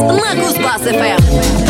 на Кузбасс-ФМ.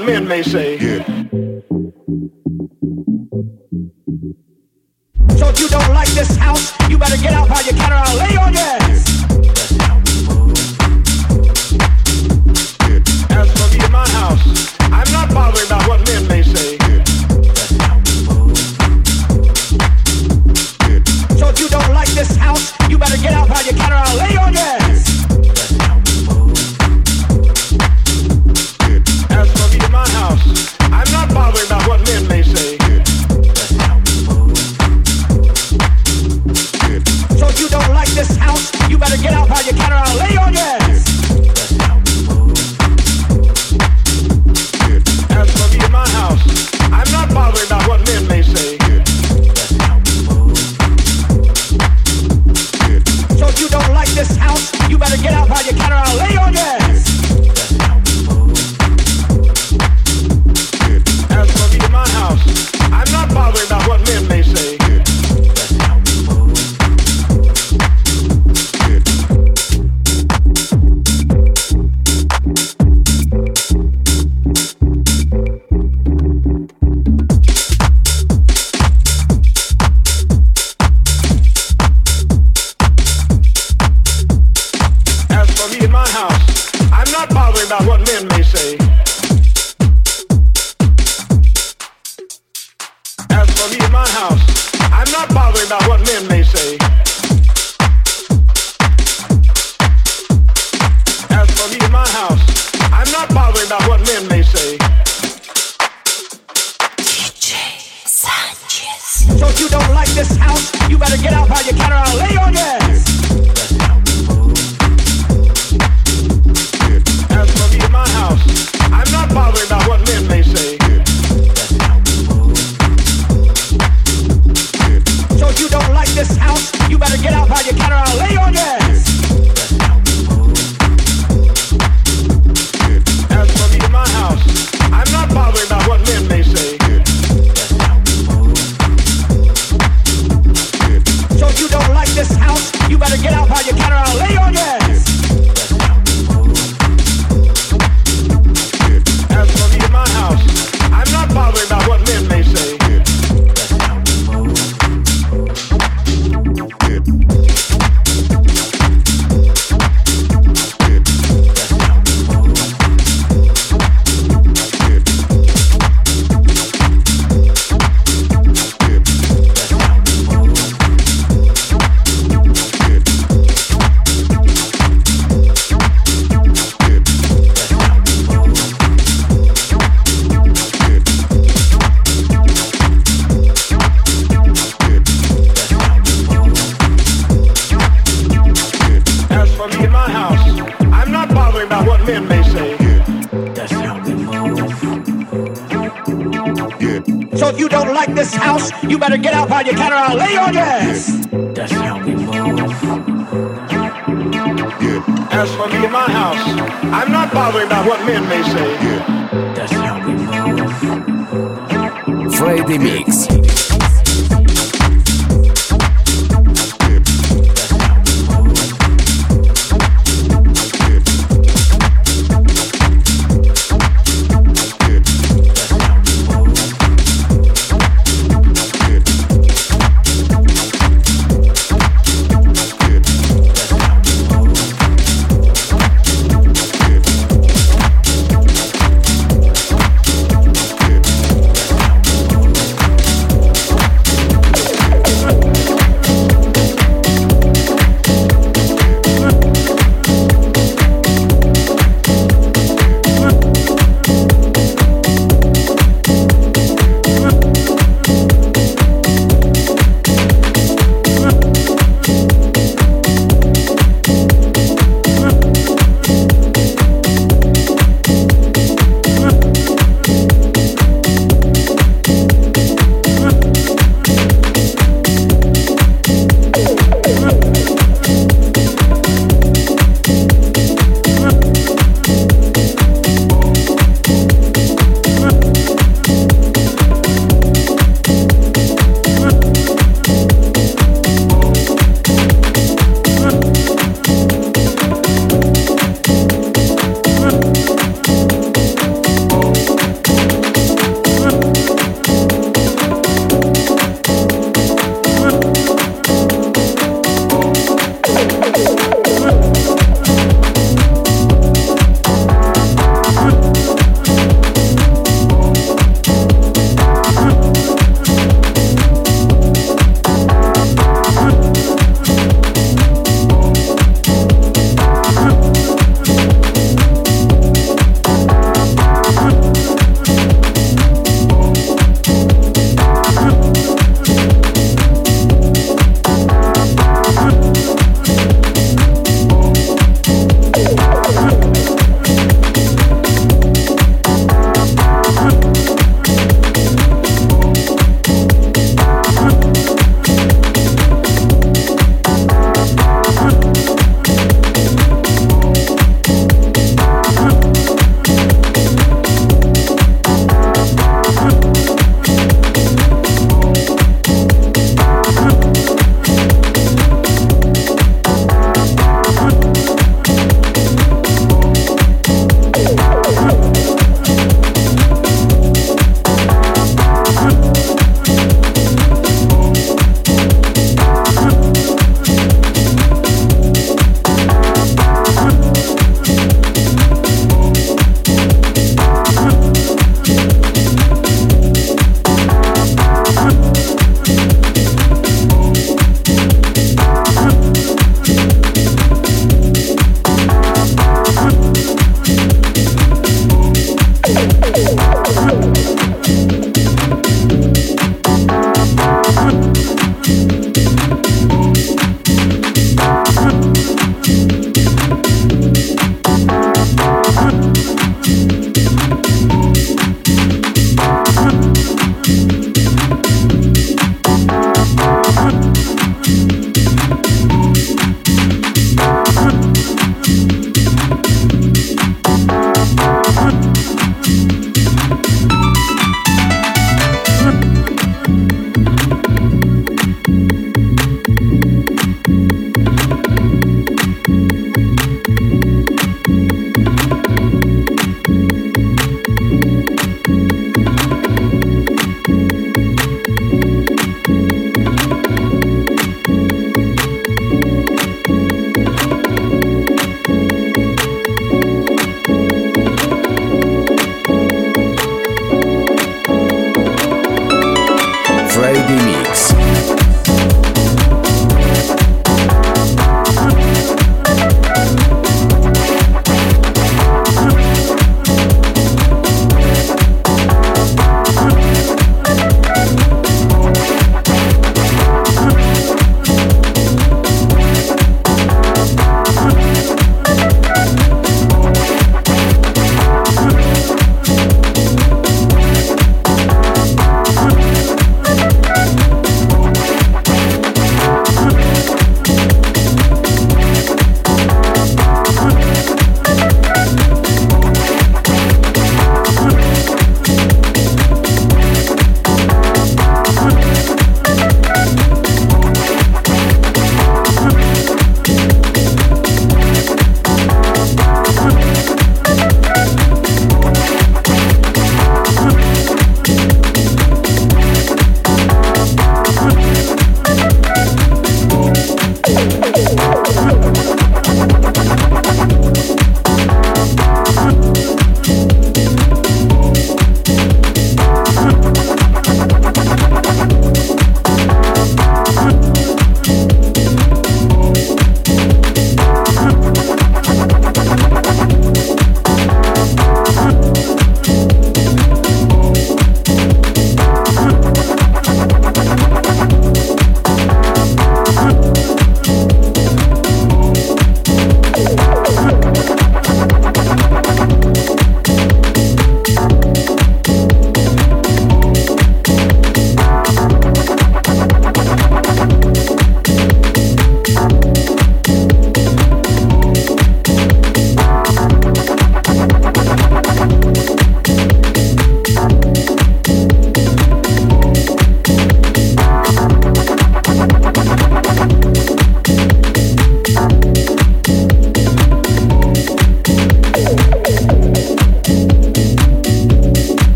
what men may say. Yeah. So if you don't like this house, you better get out by your counter and lay on your ass. this house. You better get out while you can, or I'll lay on your ass. That's how we move. As for me my house, I'm not bothering about what men may say. That's how we move. Friday Mix.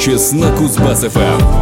чеснок Кузбасс-ФМ.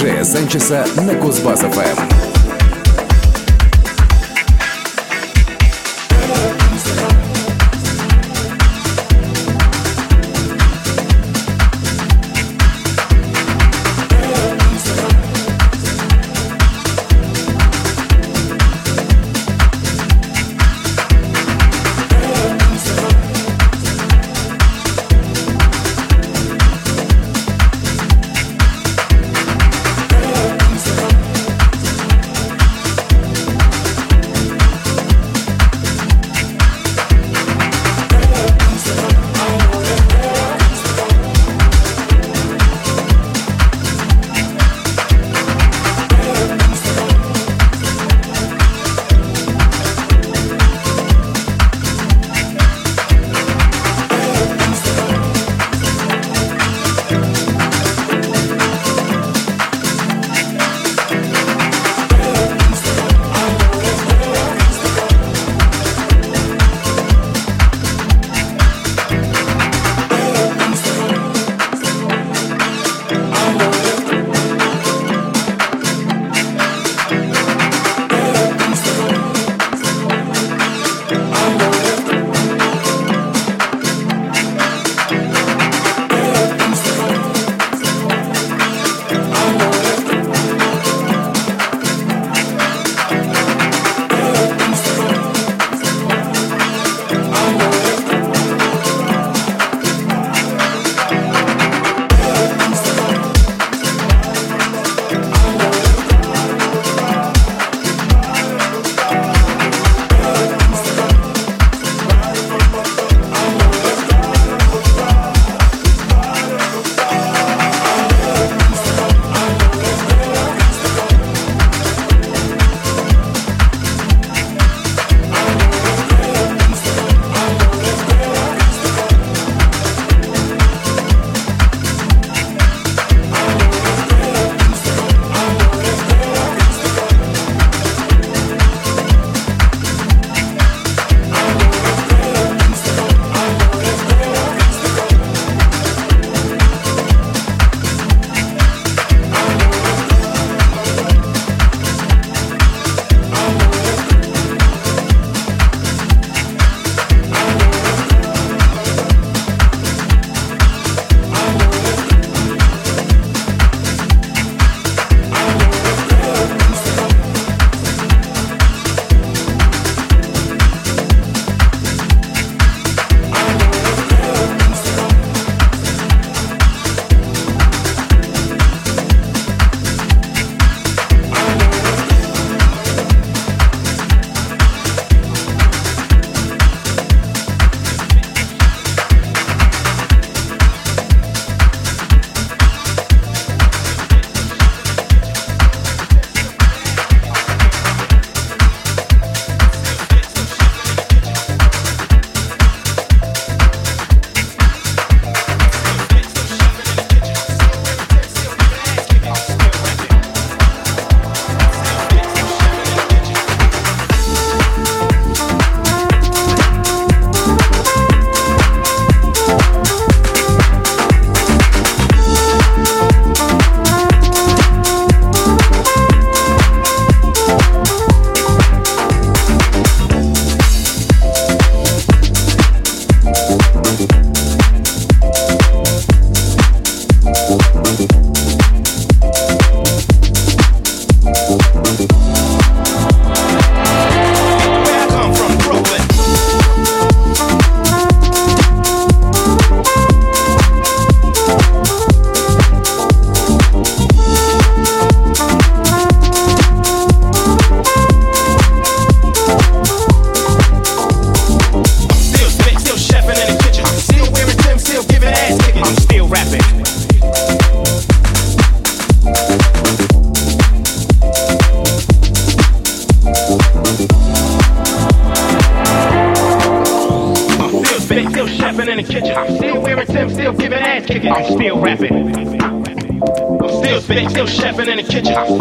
диджея Санчеса на Кузбасс-ФМ.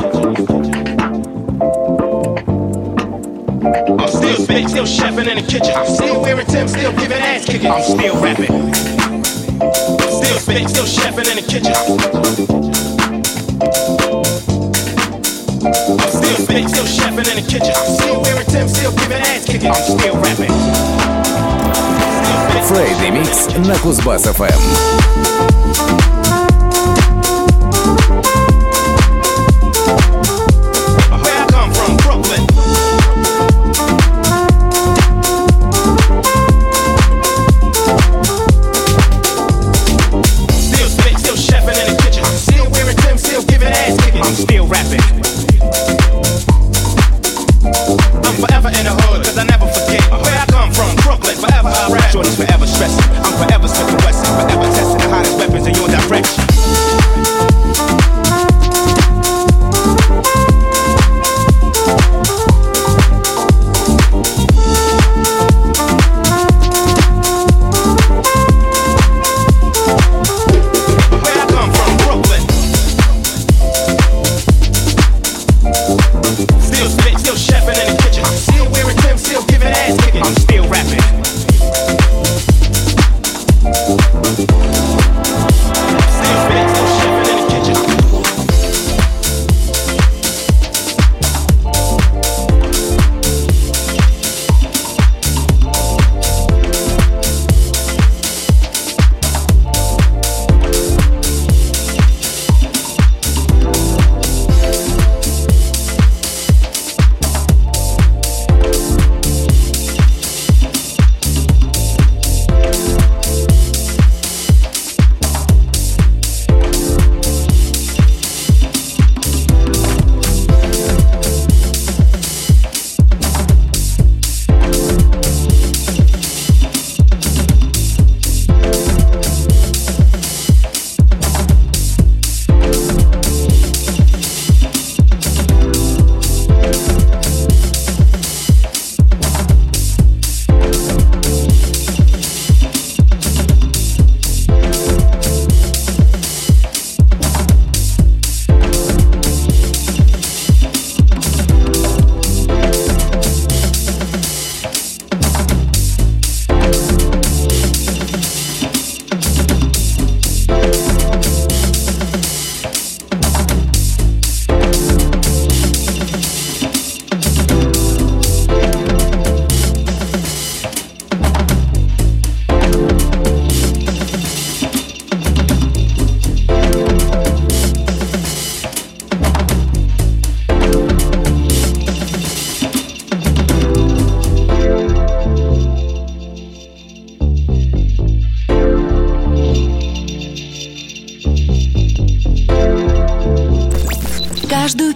I'm still spitting, still chefing in the kitchen. I'm still wearing Tim, still giving ass kicking. I'm still rapping. Still spitting, still chefing in the kitchen. I'm still spitting, still chefing in the kitchen. I'm still wearing Tim, still giving ass kicking. I'm still rapping. Фрейди Микс на Кузбасс-ФМ.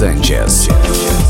Sanchez.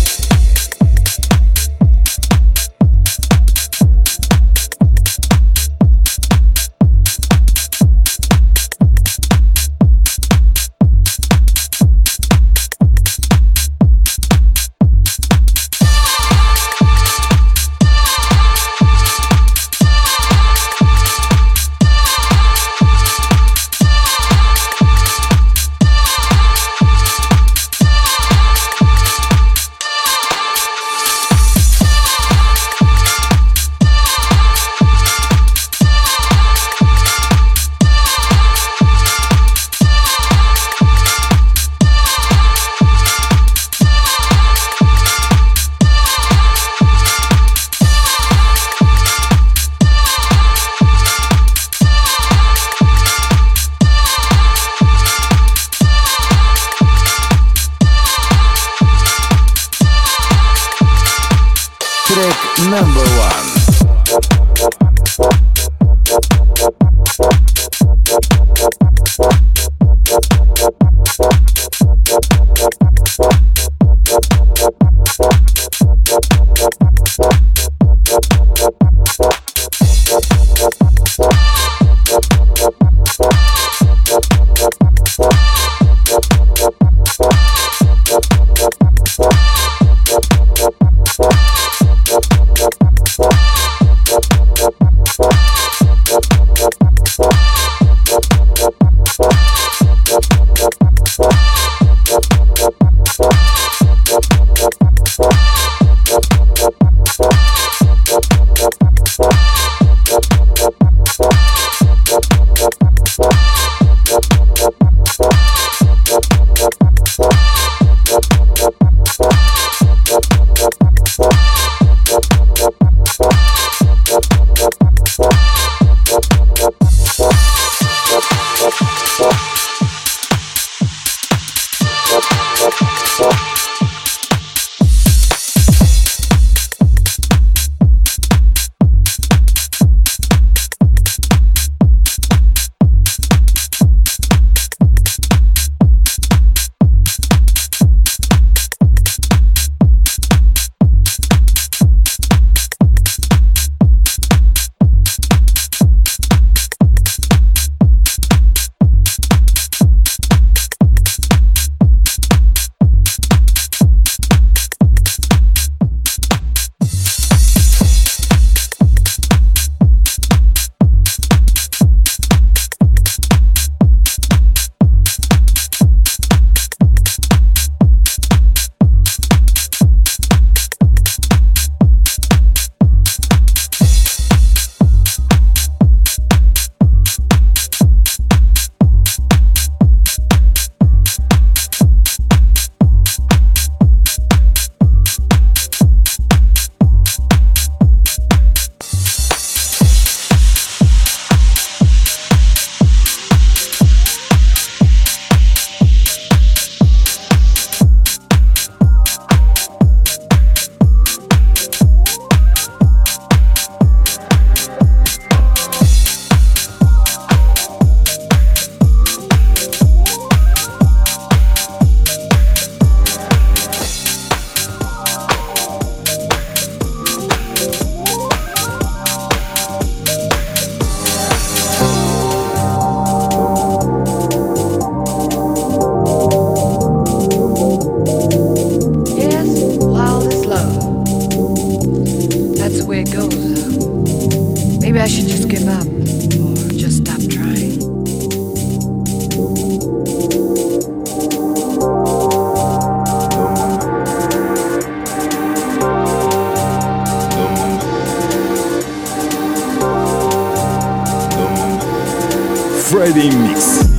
Friday Mix.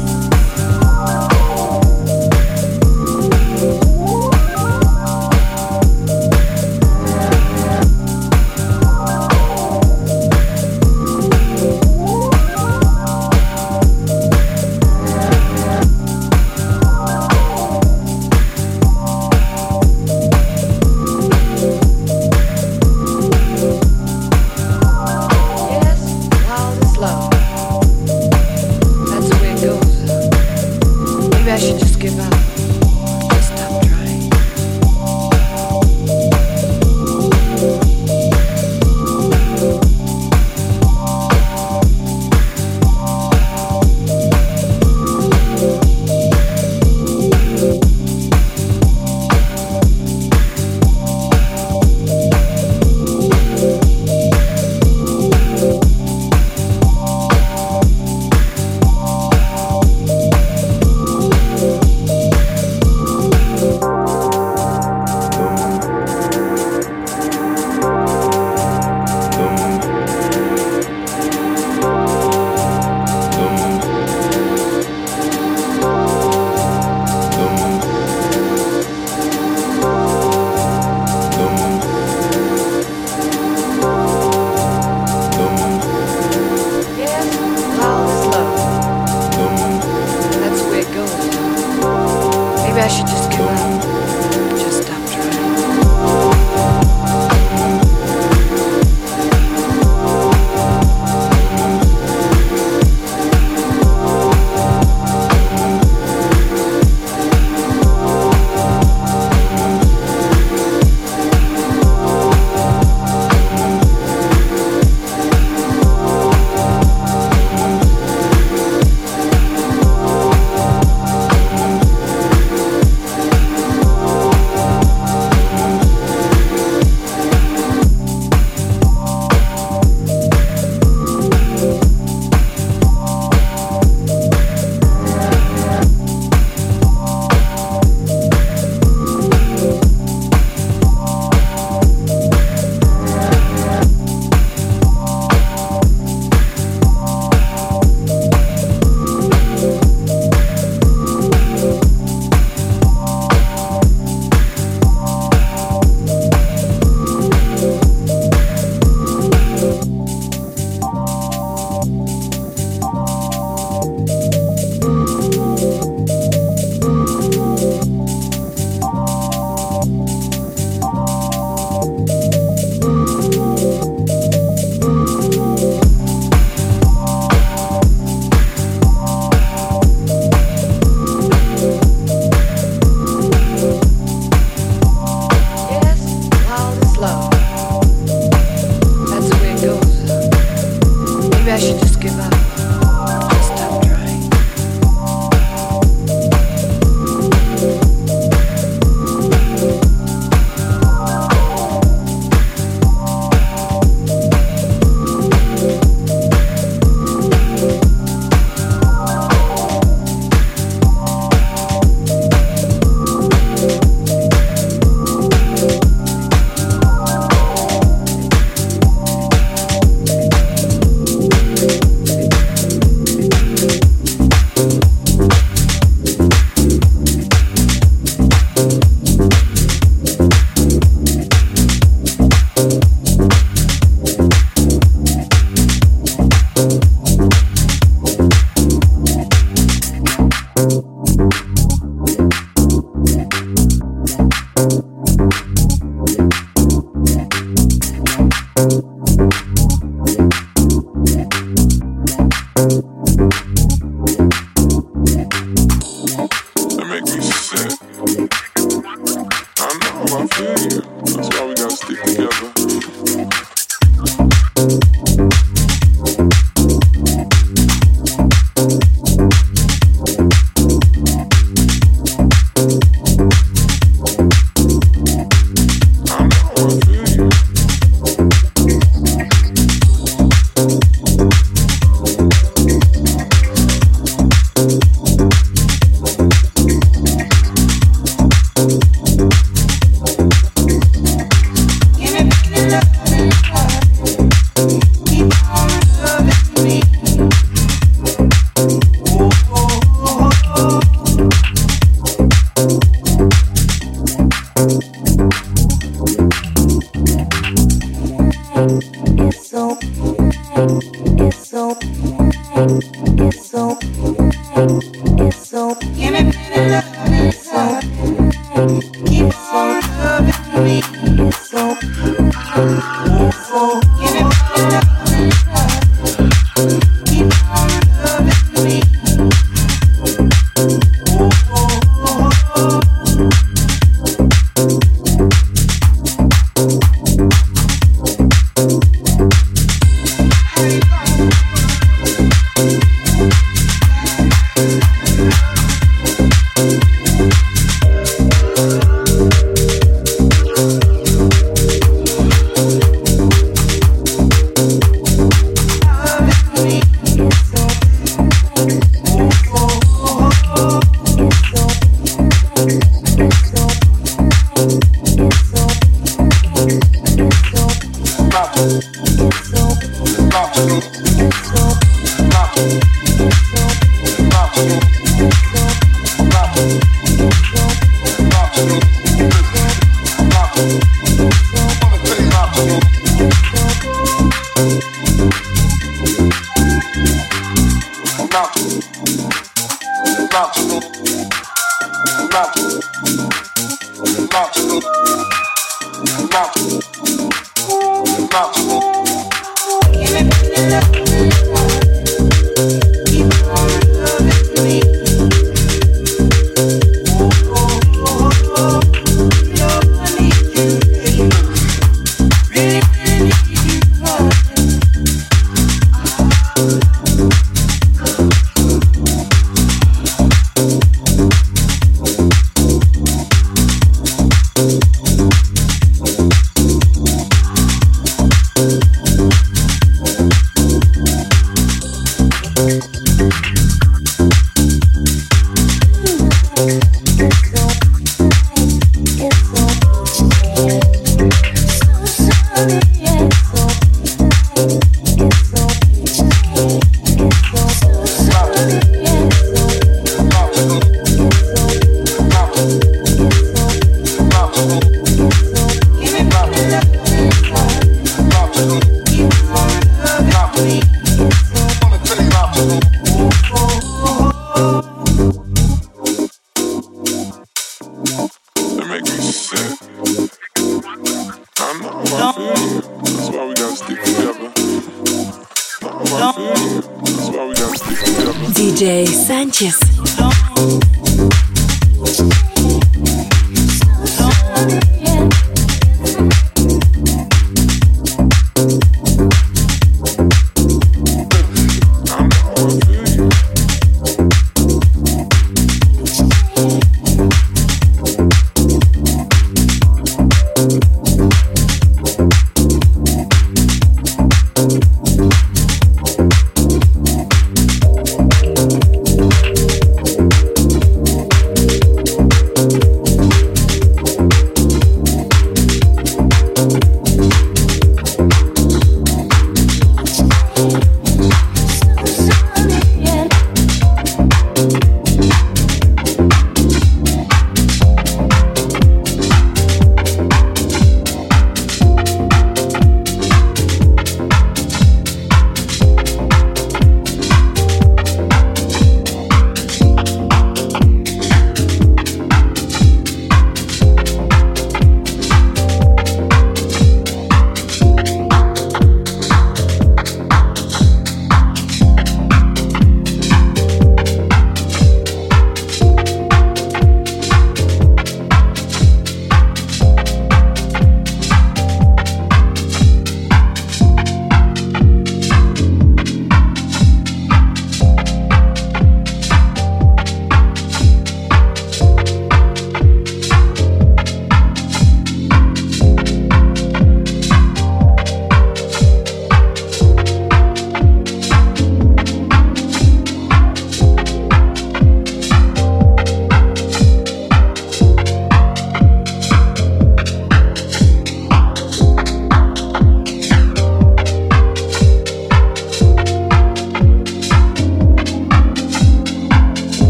mountain.